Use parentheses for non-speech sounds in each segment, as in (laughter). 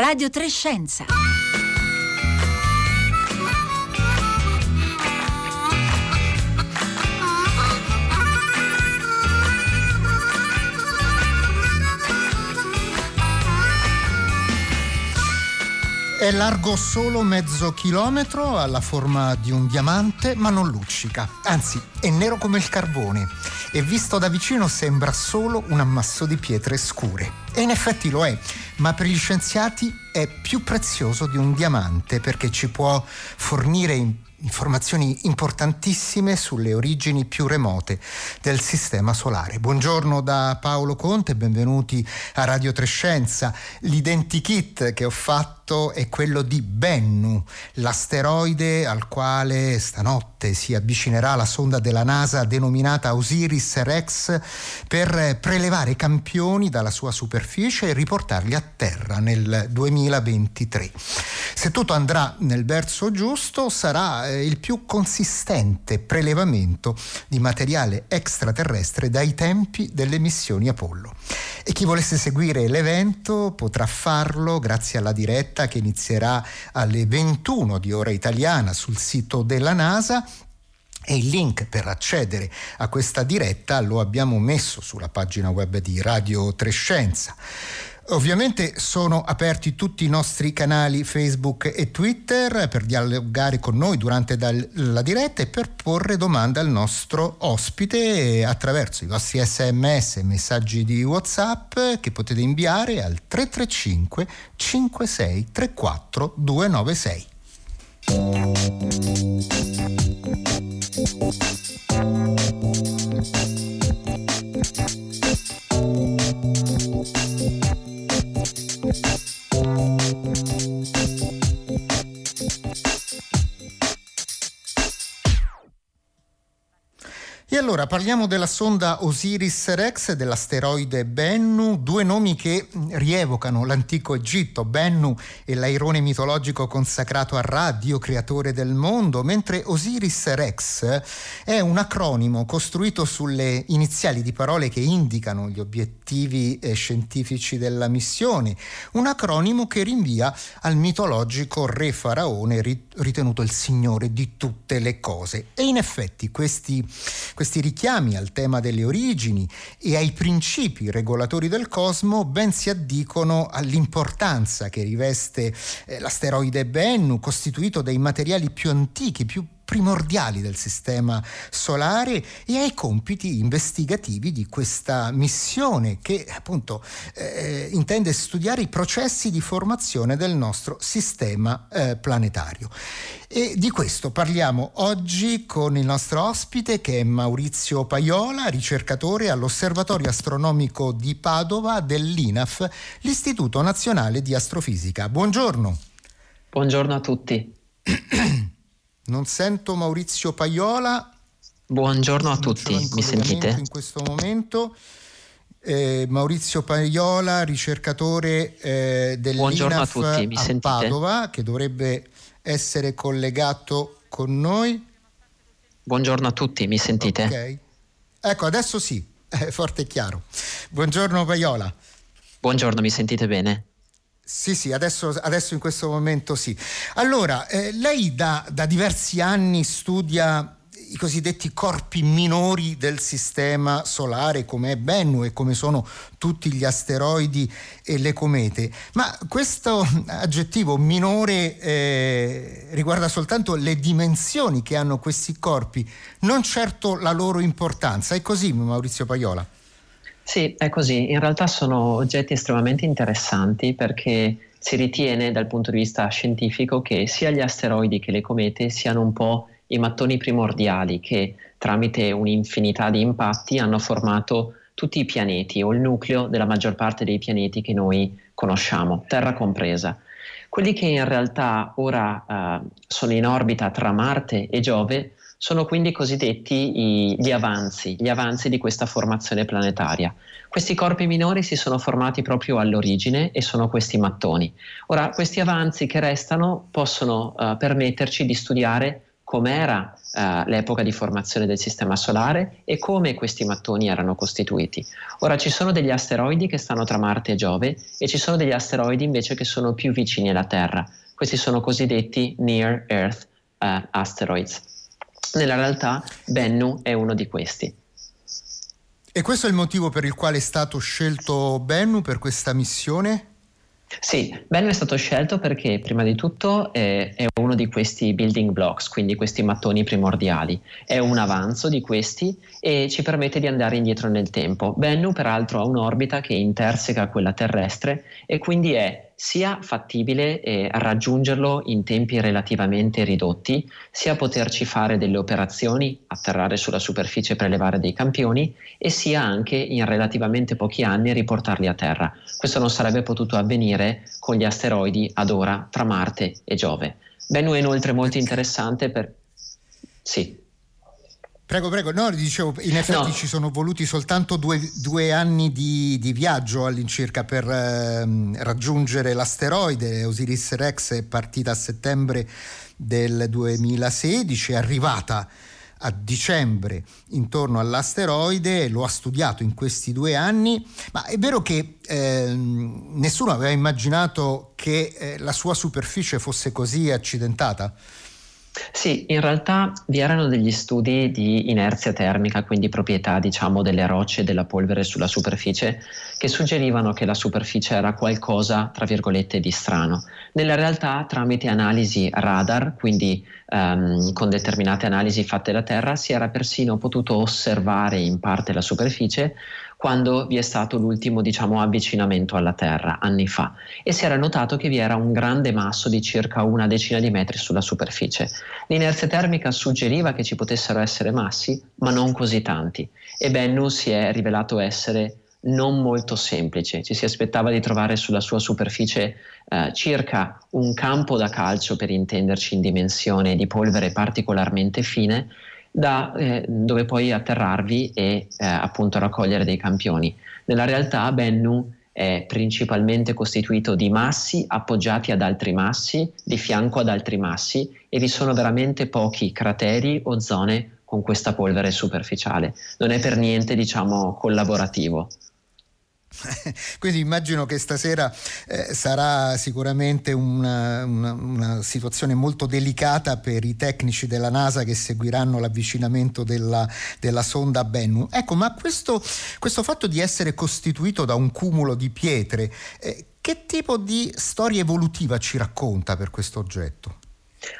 Radio Trescenza. È largo solo mezzo chilometro, ha la forma di un diamante, ma non luccica. Anzi, è nero come il carbone e visto da vicino sembra solo un ammasso di pietre scure. E in effetti lo è, ma per gli scienziati è più prezioso di un diamante perché ci può fornire informazioni importantissime sulle origini più remote del sistema solare. Buongiorno da Paolo Conte, benvenuti a Radio Trescenza. L'identikit che ho fatto è quello di Bennu, l'asteroide al quale stanotte si avvicinerà la sonda della NASA denominata Osiris-Rex per prelevare campioni dalla sua superficie e riportarli a terra nel 2023. Se tutto andrà nel verso giusto sarà eh, il più consistente prelevamento di materiale extraterrestre dai tempi delle missioni Apollo. E chi volesse seguire l'evento potrà farlo grazie alla diretta che inizierà alle 21 di ora italiana sul sito della NASA e il link per accedere a questa diretta lo abbiamo messo sulla pagina web di Radio Trescenza. Ovviamente sono aperti tutti i nostri canali Facebook e Twitter per dialogare con noi durante la diretta e per porre domande al nostro ospite attraverso i vostri sms e messaggi di WhatsApp che potete inviare al 335 56 34 296. Parliamo della sonda Osiris-Rex e dell'asteroide Bennu, due nomi che rievocano l'antico Egitto. Bennu è l'airone mitologico consacrato a Ra, dio creatore del mondo, mentre Osiris-Rex è un acronimo costruito sulle iniziali di parole che indicano gli obiettivi eh, scientifici della missione. Un acronimo che rinvia al mitologico re faraone ritenuto il signore di tutte le cose. E in effetti questi questi richiami al tema delle origini e ai principi regolatori del cosmo ben si addicono all'importanza che riveste eh, l'asteroide Bennu, costituito dai materiali più antichi, più primordiali del sistema solare e ai compiti investigativi di questa missione che appunto eh, intende studiare i processi di formazione del nostro sistema eh, planetario. E di questo parliamo oggi con il nostro ospite che è Maurizio Paiola, ricercatore all'Osservatorio Astronomico di Padova dell'INAF, l'Istituto Nazionale di Astrofisica. Buongiorno. Buongiorno a tutti. (clears throat) Non sento Maurizio Paiola. Buongiorno a tutti, mi sentite? In questo momento. Eh, Maurizio Paiola, ricercatore eh, dell'INAF a, tutti, a Padova, che dovrebbe essere collegato con noi. Buongiorno a tutti, mi sentite? Ok. Ecco, adesso sì, (laughs) è forte e chiaro. Buongiorno Paiola. Buongiorno, mi sentite bene? Sì, sì, adesso, adesso, in questo momento sì. Allora, eh, lei da, da, diversi anni studia i cosiddetti corpi minori del sistema solare, come è Bennu e come sono tutti gli asteroidi e le comete. Ma questo aggettivo minore eh, riguarda soltanto le dimensioni che hanno questi corpi, non certo la loro importanza. È così, Maurizio Paiola? Sì, è così. In realtà sono oggetti estremamente interessanti perché si ritiene dal punto di vista scientifico che sia gli asteroidi che le comete siano un po' i mattoni primordiali che tramite un'infinità di impatti hanno formato tutti i pianeti o il nucleo della maggior parte dei pianeti che noi conosciamo, Terra compresa. Quelli che in realtà ora uh, sono in orbita tra Marte e Giove sono quindi cosiddetti i, gli avanzi, gli avanzi di questa formazione planetaria. Questi corpi minori si sono formati proprio all'origine e sono questi mattoni. Ora, questi avanzi che restano possono uh, permetterci di studiare com'era uh, l'epoca di formazione del Sistema Solare e come questi mattoni erano costituiti. Ora ci sono degli asteroidi che stanno tra Marte e Giove e ci sono degli asteroidi invece che sono più vicini alla Terra. Questi sono cosiddetti Near Earth uh, Asteroids. Nella realtà Bennu è uno di questi. E questo è il motivo per il quale è stato scelto Bennu per questa missione? Sì, Bennu è stato scelto perché prima di tutto è, è, uno di questi building blocks, quindi questi mattoni primordiali. È un avanzo di questi e ci permette di andare indietro nel tempo. Bennu peraltro ha un'orbita che interseca quella terrestre e quindi è sia fattibile eh, raggiungerlo in tempi relativamente ridotti, sia poterci fare delle operazioni, atterrare sulla superficie e prelevare dei campioni, e sia anche in relativamente pochi anni riportarli a terra. Questo non sarebbe potuto avvenire con gli asteroidi ad ora tra Marte e Giove. Bennu è inoltre molto interessante per... Sì. Prego, prego. No, dicevo, in effetti no. ci sono voluti soltanto due, due anni di, di, viaggio all'incirca per eh, raggiungere l'asteroide. Osiris Rex è partita a settembre del 2016, è arrivata a dicembre intorno all'asteroide, lo ha studiato in questi due anni, ma è vero che eh, nessuno aveva immaginato che eh, la sua superficie fosse così accidentata? Sì, in realtà vi erano degli studi di inerzia termica, quindi proprietà diciamo delle rocce e della polvere sulla superficie, che suggerivano che la superficie era qualcosa, tra virgolette, di strano. Nella realtà, tramite analisi radar, quindi um, con determinate analisi fatte da Terra, si era persino potuto osservare in parte la superficie, quando vi è stato l'ultimo diciamo, avvicinamento alla Terra, anni fa, e si era notato che vi era un grande masso di circa una decina di metri sulla superficie. L'inerzia termica suggeriva che ci potessero essere massi, ma non così tanti, e Bennu si è rivelato essere non molto semplice. Ci si aspettava di trovare sulla sua superficie eh, circa un campo da calcio, per intenderci in dimensione, di polvere particolarmente fine, da eh, dove poi atterrarvi e eh, appunto raccogliere dei campioni. Nella realtà Bennu è principalmente costituito di massi appoggiati ad altri massi, di fianco ad altri massi e vi sono veramente pochi crateri o zone con questa polvere superficiale. Non è per niente, diciamo, collaborativo. (laughs) Quindi immagino che stasera eh, sarà sicuramente una, una, una, situazione molto delicata per i tecnici della NASA che seguiranno l'avvicinamento della, della sonda Bennu. Ecco, ma questo, questo, fatto di essere costituito da un cumulo di pietre, eh, che tipo di storia evolutiva ci racconta per questo oggetto?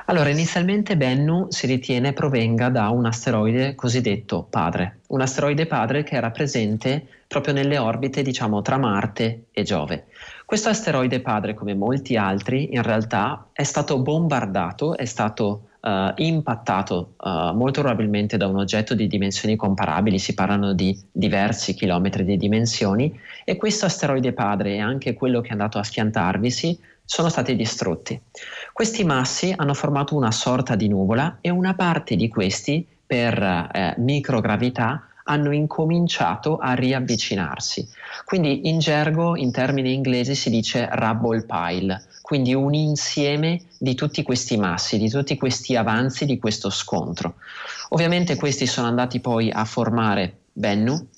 Allora, inizialmente Bennu si ritiene provenga da un asteroide cosiddetto padre, un asteroide padre che era presente proprio nelle orbite, diciamo, tra Marte e Giove. Questo asteroide padre, come molti altri, in realtà è stato bombardato, è stato uh, impattato uh, molto probabilmente da un oggetto di dimensioni comparabili, si parlano di diversi chilometri di dimensioni, e questo asteroide padre e anche quello che è andato a schiantarvisi sono stati distrutti. Questi massi hanno formato una sorta di nuvola e una parte di questi, per eh, microgravità, hanno incominciato a riavvicinarsi. Quindi in gergo, in termini inglesi, si dice rubble pile, quindi un insieme di tutti questi massi, di tutti questi avanzi di questo scontro. Ovviamente questi sono andati poi a formare Bennu,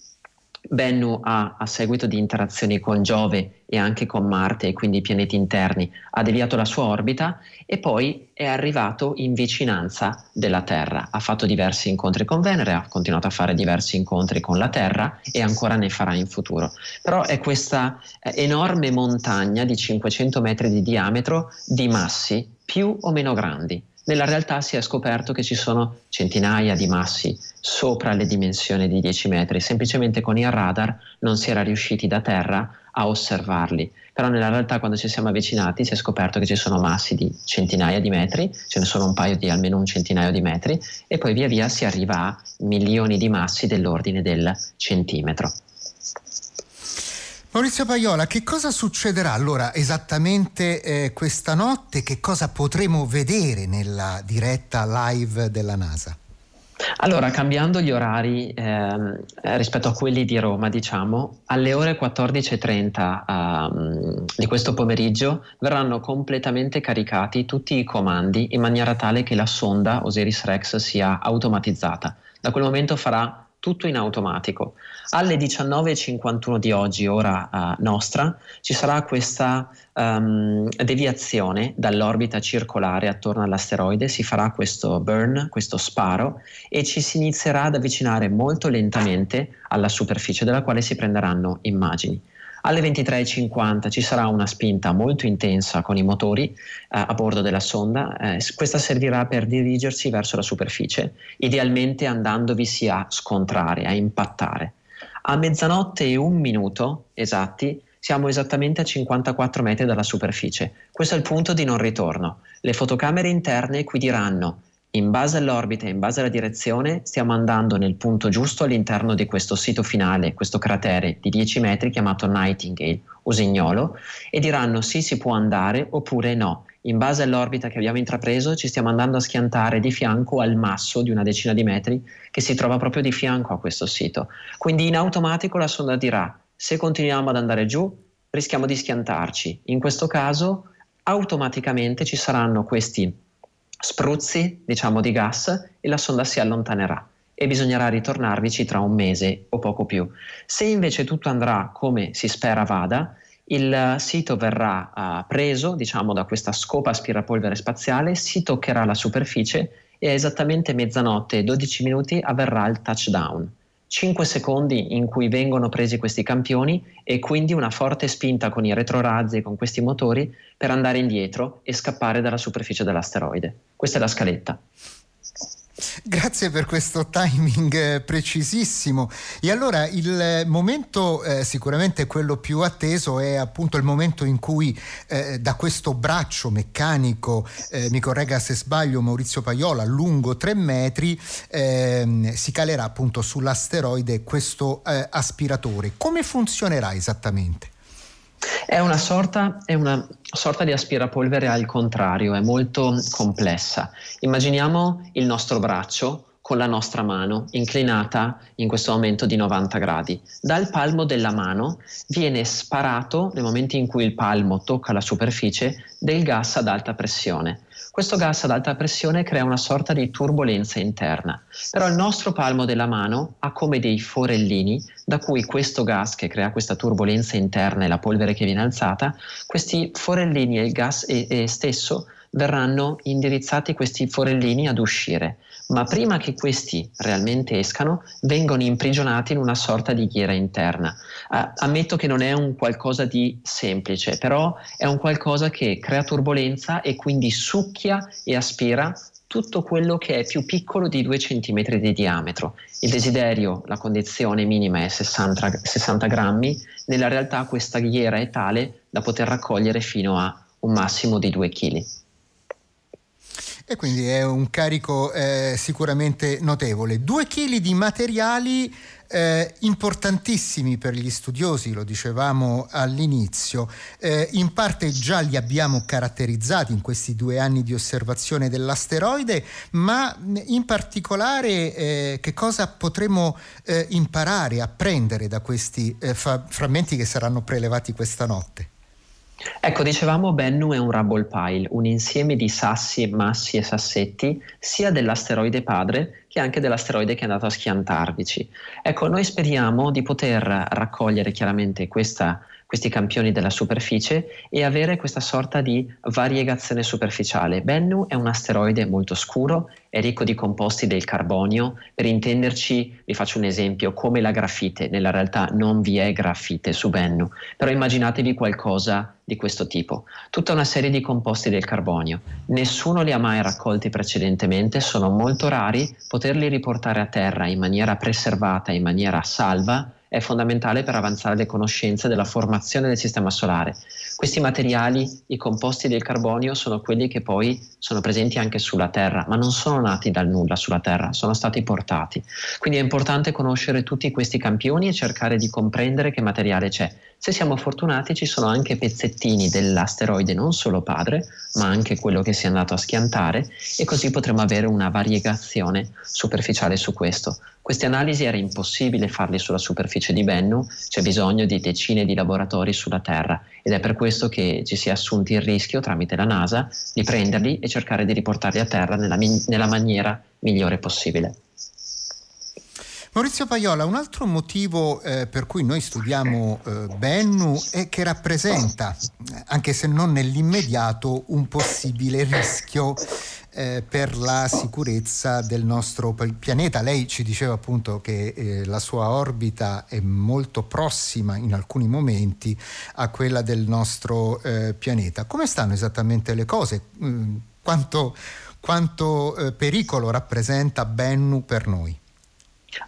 Bennu ha, a seguito di interazioni con Giove e anche con Marte e quindi i pianeti interni, ha deviato la sua orbita e poi è arrivato in vicinanza della Terra. Ha fatto diversi incontri con Venere, ha continuato a fare diversi incontri con la Terra e ancora ne farà in futuro. Però è questa eh, enorme montagna di 500 metri di diametro di massi più o meno grandi nella realtà si è scoperto che ci sono centinaia di massi sopra le dimensioni di 10 metri, semplicemente con il radar non si era riusciti da terra a osservarli, però nella realtà quando ci siamo avvicinati si è scoperto che ci sono massi di centinaia di metri, ce ne sono un paio di almeno un centinaio di metri e poi via via si arriva a milioni di massi dell'ordine del centimetro. Maurizio Paiola, che cosa succederà allora esattamente eh, questa notte? Che cosa potremo vedere nella diretta live della NASA? Allora, cambiando gli orari ehm, eh, rispetto a quelli di Roma, diciamo, alle ore 14.30 ehm, di questo pomeriggio verranno completamente caricati tutti i comandi in maniera tale che la sonda Osiris Rex sia automatizzata. Da quel momento farà tutto in automatico. Alle 19.51 di oggi, ora uh, nostra, ci sarà questa um, deviazione dall'orbita circolare attorno all'asteroide, si farà questo burn, questo sparo e ci si inizierà ad avvicinare molto lentamente alla superficie della quale si prenderanno immagini. Alle 23.50 ci sarà una spinta molto intensa con i motori eh, a bordo della sonda. Eh, questa servirà per dirigersi verso la superficie, idealmente andandovisi a scontrare, a impattare. A mezzanotte e un minuto esatti siamo esattamente a 54 metri dalla superficie. Questo è il punto di non ritorno. Le fotocamere interne qui diranno in base all'orbita in base alla direzione stiamo andando nel punto giusto all'interno di questo sito finale, questo cratere di 10 metri chiamato Nightingale, Usignolo, e diranno sì si può andare oppure no. In base all'orbita che abbiamo intrapreso ci stiamo andando a schiantare di fianco al masso di una decina di metri che si trova proprio di fianco a questo sito. Quindi in automatico la sonda dirà se continuiamo ad andare giù rischiamo di schiantarci. In questo caso automaticamente ci saranno questi spruzzi, diciamo, di gas e la sonda si allontanerà e bisognerà ritornarvici tra un mese o poco più. Se invece tutto andrà come si spera vada, il sito verrà uh, preso, diciamo, da questa scopa aspirapolvere spaziale, si toccherà la superficie e a esattamente mezzanotte e 12 minuti avverrà il touchdown. 5 secondi in cui vengono presi questi campioni e quindi una forte spinta con i retrorazzi e con questi motori per andare indietro e scappare dalla superficie dell'asteroide. Questa è la scaletta. Grazie per questo timing eh, precisissimo. E allora il momento eh, sicuramente quello più atteso è appunto il momento in cui eh, da questo braccio meccanico, eh, mi corregga se sbaglio Maurizio Paiola, lungo tre metri, ehm, si calerà appunto sull'asteroide questo eh, aspiratore. Come funzionerà esattamente? È una, sorta, è una sorta di aspirapolvere al contrario, è molto complessa. Immaginiamo il nostro braccio con la nostra mano inclinata in questo momento di 90 gradi. Dal palmo della mano viene sparato, nel momento in cui il palmo tocca la superficie, del gas ad alta pressione. Questo gas ad alta pressione crea una sorta di turbolenza interna, però il nostro palmo della mano ha come dei forellini da cui questo gas che crea questa turbolenza interna e la polvere che viene alzata, questi forellini e il gas e, e stesso verranno indirizzati questi forellini ad uscire ma prima che questi realmente escano, vengono imprigionati in una sorta di ghiera interna. Uh, ammetto che non è un qualcosa di semplice, però è un qualcosa che crea turbolenza e quindi succhia e aspira tutto quello che è più piccolo di 2 cm di diametro. Il desiderio, la condizione minima è 60, 60 grammi, nella realtà questa ghiera è tale da poter raccogliere fino a un massimo di 2 kg. E quindi è un carico eh, sicuramente notevole. Due chili di materiali eh, importantissimi per gli studiosi, lo dicevamo all'inizio, eh, in parte già li abbiamo caratterizzati in questi due anni di osservazione dell'asteroide, ma in particolare eh, che cosa potremo eh, imparare, apprendere da questi eh, fa- frammenti che saranno prelevati questa notte? Ecco, dicevamo Bennu è un rubble pile, un insieme di sassi, massi e sassetti, sia dell'asteroide padre che anche dell'asteroide che è andato a schiantarvici. Ecco, noi speriamo di poter raccogliere chiaramente questa questi campioni della superficie e avere questa sorta di variegazione superficiale. Bennu è un asteroide molto scuro, è ricco di composti del carbonio, per intenderci vi faccio un esempio, come la grafite, nella realtà non vi è grafite su Bennu, però immaginatevi qualcosa di questo tipo, tutta una serie di composti del carbonio, nessuno li ha mai raccolti precedentemente, sono molto rari, poterli riportare a terra in maniera preservata, in maniera salva, è fondamentale per avanzare le conoscenze della formazione del sistema solare. Questi materiali, i composti del carbonio, sono quelli che poi sono presenti anche sulla Terra, ma non sono nati dal nulla sulla Terra, sono stati portati. Quindi è importante conoscere tutti questi campioni e cercare di comprendere che materiale c'è. Se siamo fortunati ci sono anche pezzettini dell'asteroide, non solo padre, ma anche quello che si è andato a schiantare e così potremo avere una variegazione superficiale su questo. Queste analisi era impossibile farle sulla superficie di Bennu, c'è bisogno di decine di laboratori sulla Terra ed è per questo che ci si è assunti il rischio tramite la NASA di prenderli e cercare di riportarli a terra nella, nella maniera migliore possibile. Maurizio Paiola, un altro motivo eh, per cui noi studiamo eh, Bennu è che rappresenta, anche se non nell'immediato, un possibile rischio eh, per la sicurezza del nostro pianeta. Lei ci diceva appunto che eh, la sua orbita è molto prossima in alcuni momenti a quella del nostro eh, pianeta. Come stanno esattamente le cose? Mm, quanto, quanto eh, pericolo rappresenta Bennu per noi?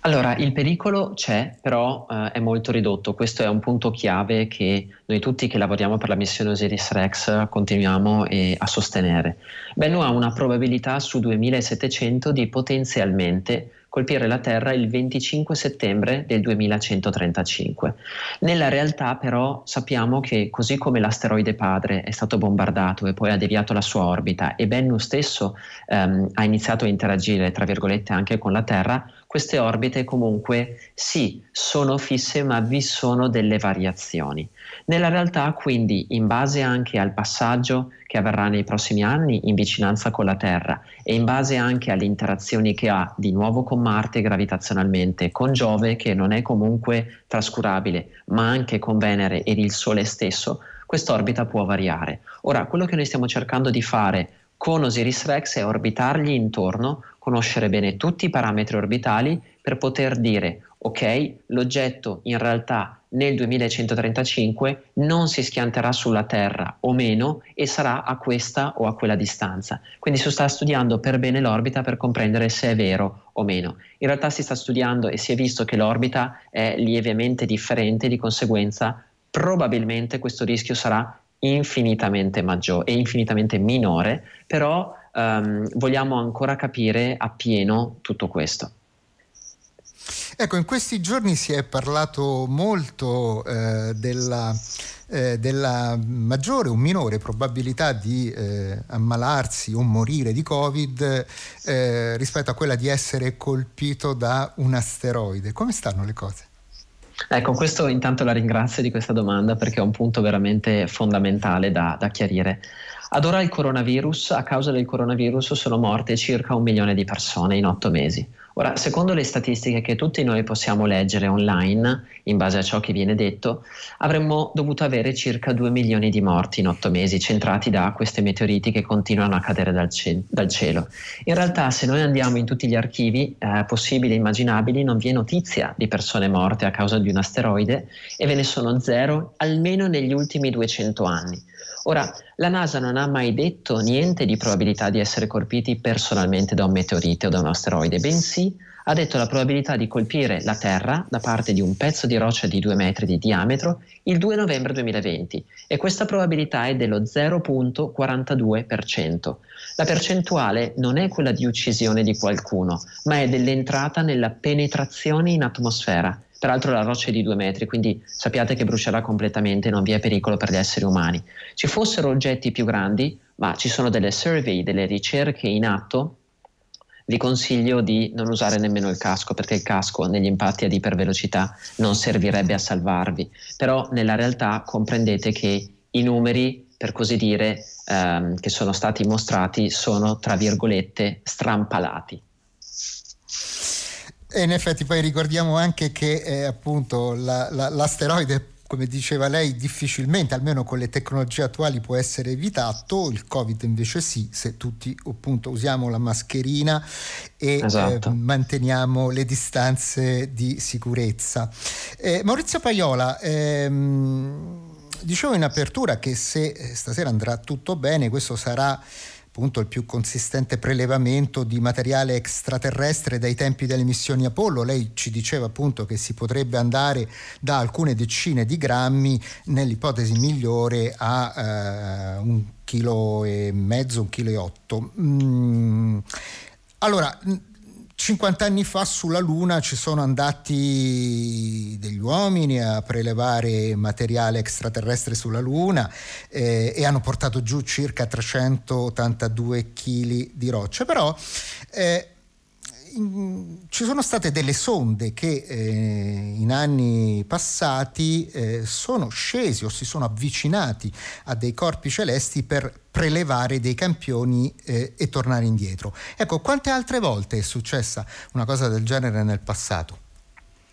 Allora, il pericolo c'è, però eh, è molto ridotto. Questo è un punto chiave che noi tutti che lavoriamo per la missione Osiris-Rex continuiamo eh, a sostenere. Bennu ha una probabilità su 2700 di potenzialmente colpire la Terra il 25 settembre del 2135. Nella realtà però sappiamo che così come l'asteroide padre è stato bombardato e poi ha deviato la sua orbita e Bennu stesso ehm, ha iniziato a interagire tra virgolette anche con la Terra, queste orbite comunque sì, sono fisse ma vi sono delle variazioni. Nella realtà quindi in base anche al passaggio che avverrà nei prossimi anni in vicinanza con la Terra e in base anche alle interazioni che ha di nuovo con Marte gravitazionalmente, con Giove che non è comunque trascurabile, ma anche con Venere ed il Sole stesso, quest'orbita può variare. Ora, quello che noi stiamo cercando di fare con Osiris Rex è orbitargli intorno conoscere bene tutti i parametri orbitali per poter dire ok, l'oggetto in realtà nel 2135 non si schianterà sulla Terra o meno e sarà a questa o a quella distanza. Quindi si sta studiando per bene l'orbita per comprendere se è vero o meno. In realtà si sta studiando e si è visto che l'orbita è lievemente differente, di conseguenza probabilmente questo rischio sarà infinitamente maggiore e infinitamente minore, però um, vogliamo ancora capire appieno tutto questo. Ecco, in questi giorni si è parlato molto eh, della, eh, della, maggiore o minore probabilità di eh, ammalarsi o morire di Covid eh, rispetto a quella di essere colpito da un asteroide. Come stanno le cose? Ecco, questo intanto la ringrazio di questa domanda perché è un punto veramente fondamentale da, da chiarire. Ad ora il coronavirus, a causa del coronavirus sono morte circa un milione di persone in otto mesi. Ora, secondo le statistiche che tutti noi possiamo leggere online, in base a ciò che viene detto, avremmo dovuto avere circa 2 milioni di morti in otto mesi, centrati da queste meteoriti che continuano a cadere dal, ce- dal cielo. In realtà, se noi andiamo in tutti gli archivi eh, possibili e immaginabili, non vi è notizia di persone morte a causa di un asteroide e ve ne sono zero almeno negli ultimi 200 anni. Ora, la NASA non ha mai detto niente di probabilità di essere colpiti personalmente da un meteorite o da un asteroide, bensì ha detto la probabilità di colpire la Terra da parte di un pezzo di roccia di 2 metri di diametro il 2 novembre 2020 e questa probabilità è dello 0.42%. La percentuale non è quella di uccisione di qualcuno, ma è dell'entrata nella penetrazione in atmosfera. Peraltro la roccia è di due metri, quindi sappiate che brucerà completamente non vi è pericolo per gli esseri umani. Ci fossero oggetti più grandi, ma ci sono delle survey, delle ricerche in atto, vi consiglio di non usare nemmeno il casco perché il casco negli impatti ad ipervelocità non servirebbe a salvarvi. Però nella realtà comprendete che i numeri, per così dire, ehm, che sono stati mostrati sono, tra virgolette, strampalati. E in effetti poi ricordiamo anche che eh, appunto la, la, l'asteroide come diceva lei, difficilmente, almeno con le tecnologie attuali, può essere evitato, il Covid invece sì, se tutti appunto usiamo la mascherina e esatto. eh, manteniamo le distanze di sicurezza. Eh, Maurizio Paiola, ehm, dicevo in apertura che se eh, stasera andrà tutto bene, questo sarà appunto il più consistente prelevamento di materiale extraterrestre dai tempi delle missioni Apollo. Lei ci diceva appunto che si potrebbe andare da alcune decine di grammi, nell'ipotesi migliore, a eh, un chilo e mezzo, un chilo e otto. Mm. Allora, 50 anni fa sulla Luna ci sono andati degli uomini a prelevare materiale extraterrestre sulla Luna eh, e hanno portato giù circa 382 kg di rocce, però eh, ci sono state delle sonde che eh, in anni passati eh, sono scesi o si sono avvicinati a dei corpi celesti per prelevare dei campioni eh, e tornare indietro. Ecco, quante altre volte è successa una cosa del genere nel passato?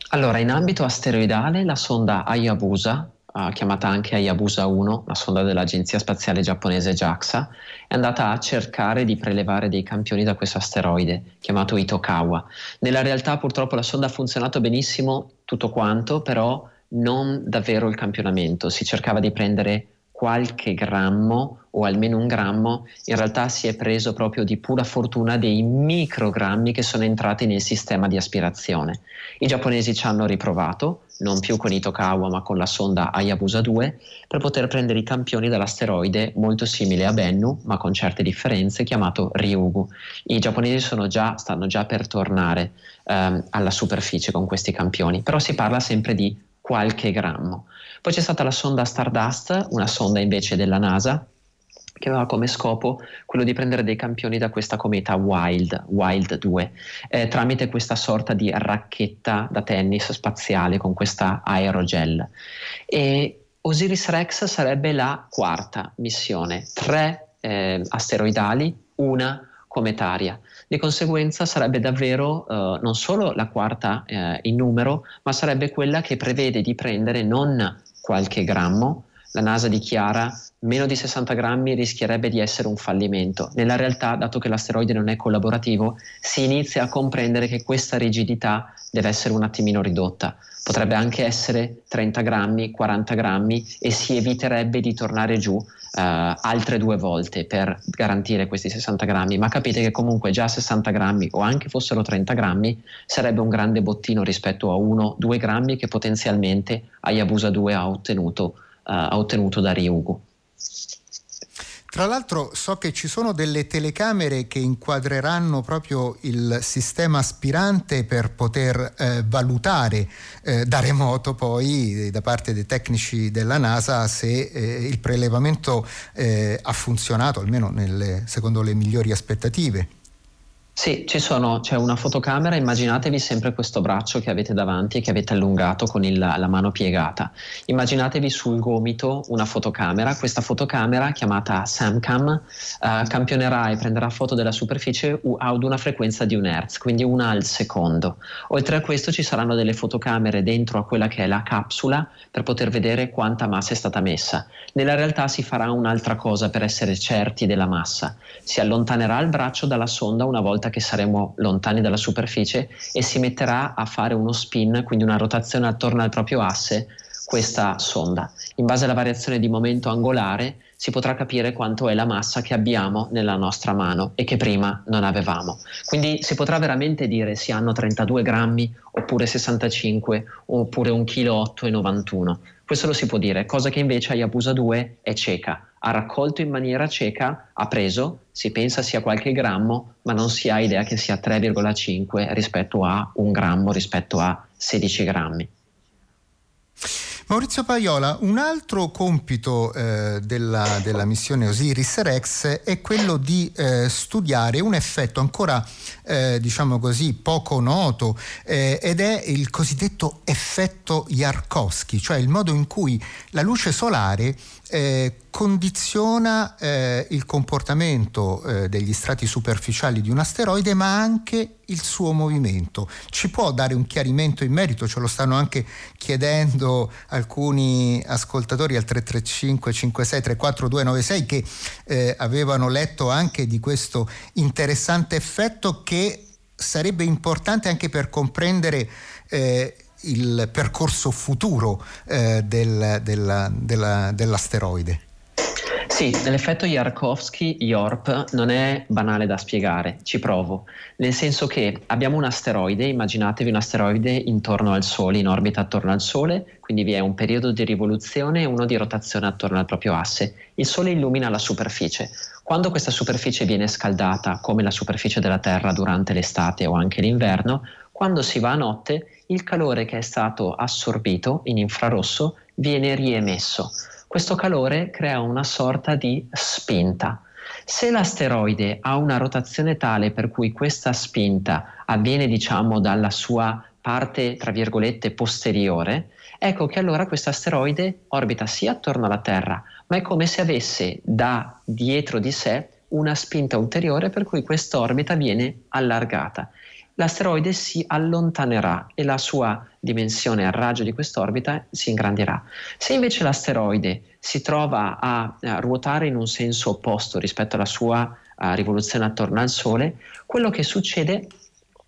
Allora, in ambito asteroidale la sonda Hayabusa uh, chiamata anche Hayabusa 1, la sonda dell'agenzia spaziale giapponese JAXA, è andata a cercare di prelevare dei campioni da questo asteroide chiamato Itokawa. Nella realtà purtroppo la sonda ha funzionato benissimo tutto quanto, però non davvero il campionamento, si cercava di prendere qualche grammo o almeno un grammo, in realtà si è preso proprio di pura fortuna dei microgrammi che sono entrati nel sistema di aspirazione. I giapponesi ci hanno riprovato, non più con Itokawa ma con la sonda Hayabusa 2, per poter prendere i campioni dell'asteroide molto simile a Bennu, ma con certe differenze, chiamato Ryugu. I giapponesi già, stanno già per tornare ehm, alla superficie con questi campioni, però si parla sempre di qualche grammo. Poi c'è stata la sonda Stardust, una sonda invece della NASA, che aveva come scopo quello di prendere dei campioni da questa cometa Wild, Wild 2, eh, tramite questa sorta di racchetta da tennis spaziale con questa aerogel. E Osiris Rex sarebbe la quarta missione, tre eh, asteroidali, una cometaria. Di conseguenza sarebbe davvero eh, non solo la quarta eh, in numero, ma sarebbe quella che prevede di prendere non qualche grammo, la NASA dichiara meno di 60 grammi rischierebbe di essere un fallimento. Nella realtà, dato che l'asteroide non è collaborativo, si inizia a comprendere che questa rigidità deve essere un attimino ridotta. Potrebbe anche essere 30 grammi, 40 grammi e si eviterebbe di tornare giù uh, altre due volte per garantire questi 60 grammi. Ma capite che comunque già 60 grammi o anche fossero 30 grammi sarebbe un grande bottino rispetto a 1-2 grammi che potenzialmente Hayabusa 2 ha ottenuto ha ottenuto da Ryugu. Tra l'altro so che ci sono delle telecamere che inquadreranno proprio il sistema aspirante per poter eh, valutare eh, da remoto poi da parte dei tecnici della NASA se eh, il prelevamento eh, ha funzionato, almeno nelle, secondo le migliori aspettative. Sì, sono, c'è una fotocamera, immaginatevi sempre questo braccio che avete davanti e che avete allungato con il, la mano piegata. Immaginatevi sul gomito una fotocamera, questa fotocamera chiamata SamCam eh, campionerà e prenderà foto della superficie ad una frequenza di un Hz, quindi una al secondo. Oltre a questo ci saranno delle fotocamere dentro a quella che è la capsula per poter vedere quanta massa è stata messa. Nella realtà si farà un'altra cosa per essere certi della massa. Si allontanerà il braccio dalla sonda una volta che saremo lontani dalla superficie e si metterà a fare uno spin, quindi una rotazione attorno al proprio asse, questa sonda. In base alla variazione di momento angolare si potrà capire quanto è la massa che abbiamo nella nostra mano e che prima non avevamo. Quindi si potrà veramente dire se hanno 32 grammi oppure 65 oppure 1,8 kg 91. Questo lo si può dire, cosa che invece Hayabusa 2 è cieca ha raccolto in maniera cieca, ha preso, si pensa sia qualche grammo, ma non si ha idea che sia 3,5 rispetto a un grammo, rispetto a 16 grammi. Maurizio Paiola, un altro compito eh, della, della, missione Osiris Rex è quello di eh, studiare un effetto ancora, eh, diciamo così, poco noto eh, ed è il cosiddetto effetto Yarkovsky, cioè il modo in cui la luce solare eh, condiziona eh, il comportamento eh, degli strati superficiali di un asteroide, ma anche il suo movimento. Ci può dare un chiarimento in merito? Ce lo stanno anche chiedendo alcuni ascoltatori al 335 56 34 296 che eh, avevano letto anche di questo interessante effetto che sarebbe importante anche per comprendere eh, il percorso futuro eh, del, della, della, dell'asteroide. Sì, l'effetto Yarkovsky-Yorp non è banale da spiegare, ci provo, nel senso che abbiamo un asteroide, immaginatevi un asteroide intorno al Sole, in orbita attorno al Sole, quindi vi è un periodo di rivoluzione e uno di rotazione attorno al proprio asse. Il Sole illumina la superficie. Quando questa superficie viene scaldata, come la superficie della Terra durante l'estate o anche l'inverno, quando si va a notte, il calore che è stato assorbito in infrarosso viene riemesso questo calore crea una sorta di spinta. Se l'asteroide ha una rotazione tale per cui questa spinta avviene diciamo dalla sua parte tra virgolette posteriore, ecco che allora questo asteroide orbita sia attorno alla Terra, ma è come se avesse da dietro di sé una spinta ulteriore per cui quest'orbita viene allargata l'asteroide si allontanerà e la sua dimensione a raggio di quest'orbita si ingrandirà. Se invece l'asteroide si trova a, a ruotare in un senso opposto rispetto alla sua uh, rivoluzione attorno al Sole, quello che succede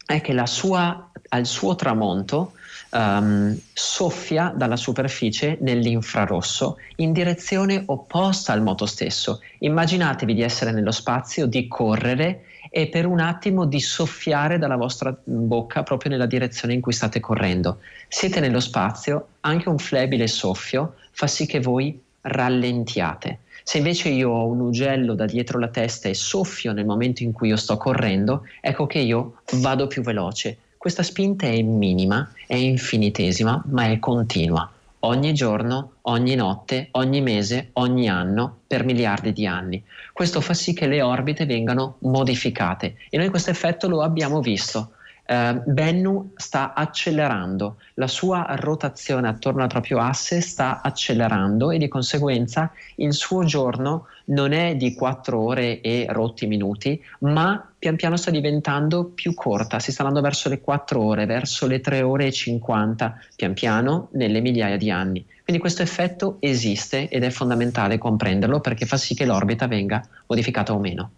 è che sua, al suo tramonto um, soffia dalla superficie nell'infrarosso in direzione opposta al moto stesso. Immaginatevi di essere nello spazio, di correre e per un attimo di soffiare dalla vostra bocca proprio nella direzione in cui state correndo. Siete nello spazio, anche un flebile soffio fa sì che voi rallentiate. Se invece io ho un ugello da dietro la testa e soffio nel momento in cui io sto correndo, ecco che io vado più veloce. Questa spinta è minima, è infinitesima, ma è continua ogni giorno, ogni notte, ogni mese, ogni anno, per miliardi di anni. Questo fa sì che le orbite vengano modificate e noi questo effetto lo abbiamo visto. Uh, Bennu sta accelerando, la sua rotazione attorno al proprio asse sta accelerando e di conseguenza il suo giorno non è di 4 ore e rotti minuti, ma pian piano sta diventando più corta, si sta andando verso le 4 ore, verso le 3 ore e 50, pian piano nelle migliaia di anni. Quindi questo effetto esiste ed è fondamentale comprenderlo perché fa sì che l'orbita venga modificata o meno.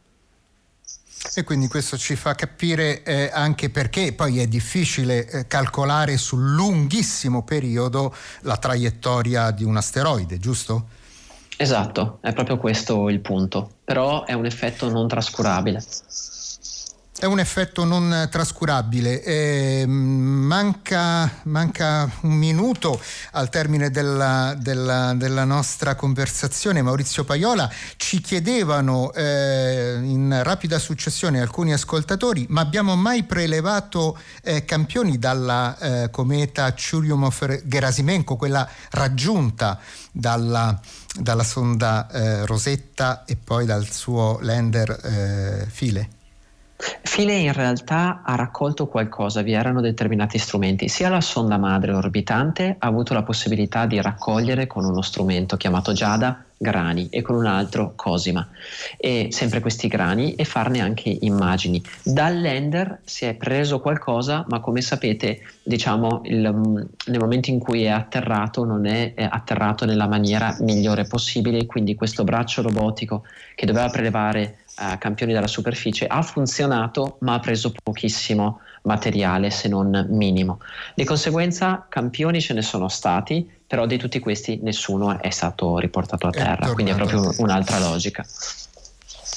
E quindi questo ci fa capire eh, anche perché poi è difficile eh, calcolare sul lunghissimo periodo la traiettoria di un asteroide, giusto? Esatto, è proprio questo il punto, però è un effetto non trascurabile. È un effetto non trascurabile. Eh, manca, manca, un minuto al termine della, della, della, nostra conversazione. Maurizio Paiola ci chiedevano eh, in rapida successione alcuni ascoltatori, ma abbiamo mai prelevato eh, campioni dalla eh, cometa Churyumov-Gerasimenko, quella raggiunta dalla, dalla sonda eh, Rosetta e poi dal suo lander eh, File? File in realtà ha raccolto qualcosa, vi erano determinati strumenti. Sia la sonda madre orbitante ha avuto la possibilità di raccogliere con uno strumento chiamato Giada grani e con un altro Cosima e sempre questi grani e farne anche immagini. Dal lander si è preso qualcosa, ma come sapete, diciamo, il, nel momento in cui è atterrato non è, è atterrato nella maniera migliore possibile, quindi questo braccio robotico che doveva prelevare uh, campioni dalla superficie ha funzionato ma ha preso pochissimo materiale se non minimo. Di conseguenza campioni ce ne sono stati, però di tutti questi nessuno è stato riportato a terra, quindi è proprio un'altra logica.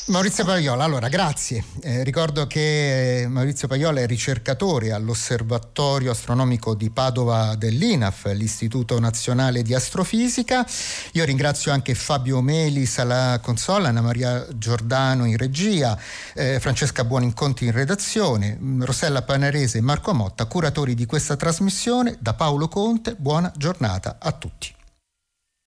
Maurizio Paiola, allora grazie. Eh, ricordo che Maurizio Paiola è ricercatore all'Osservatorio Astronomico di Padova dell'INAF, l'Istituto Nazionale di Astrofisica. Io ringrazio anche Fabio Melis alla consola, Anna Maria Giordano in regia, eh, Francesca Buoninconti in redazione, Rossella Panarese e Marco Motta, curatori di questa trasmissione. Da Paolo Conte, buona giornata a tutti.